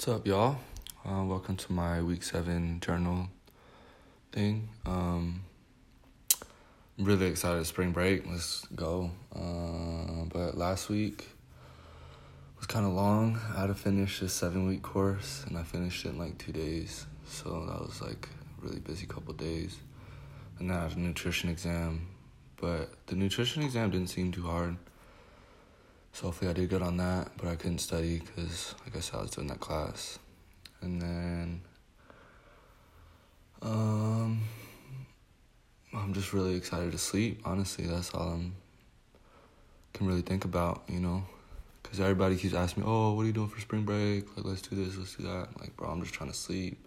What's up, y'all? Uh, welcome to my week seven journal thing. Um, I'm really excited. Spring break, let's go. Uh, but last week was kind of long. I had to finish a seven week course, and I finished it in like two days. So that was like a really busy couple days. And then I had a nutrition exam, but the nutrition exam didn't seem too hard. So hopefully I did good on that, but I couldn't study because, like I said, I was doing that class. And then, um, I'm just really excited to sleep. Honestly, that's all I'm can really think about, you know, because everybody keeps asking me, "Oh, what are you doing for spring break? Like, let's do this, let's do that." I'm like, bro, I'm just trying to sleep.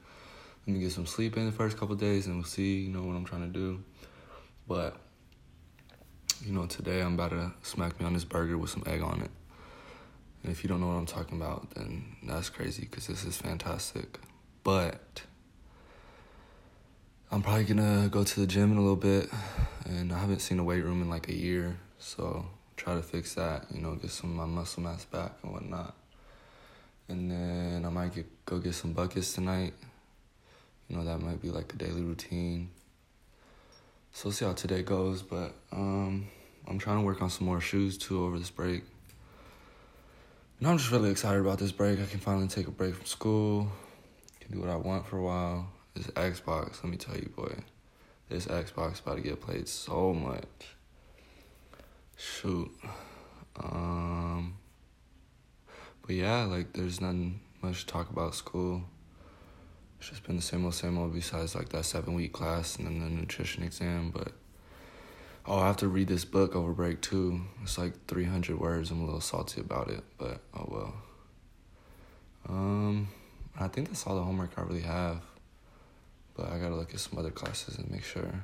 Let me get some sleep in the first couple days, and we'll see, you know, what I'm trying to do. But you know, today I'm about to smack me on this burger with some egg on it. And if you don't know what I'm talking about, then that's crazy because this is fantastic. But I'm probably gonna go to the gym in a little bit, and I haven't seen a weight room in like a year, so try to fix that. You know, get some of my muscle mass back and whatnot. And then I might get go get some buckets tonight. You know, that might be like a daily routine. So we'll see how today goes, but um, I'm trying to work on some more shoes too over this break. And I'm just really excited about this break. I can finally take a break from school, can do what I want for a while. This Xbox, let me tell you, boy, this Xbox about to get played so much. Shoot. Um, but yeah, like there's nothing much to talk about school. It's just been the same old, same old. Besides like that seven week class and then the nutrition exam, but oh, I have to read this book over break too. It's like three hundred words. I'm a little salty about it, but oh well. Um, I think that's all the homework I really have. But I gotta look at some other classes and make sure.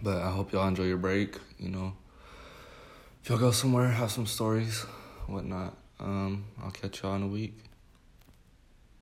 But I hope y'all enjoy your break. You know, if y'all go somewhere, have some stories, whatnot. Um, I'll catch y'all in a week.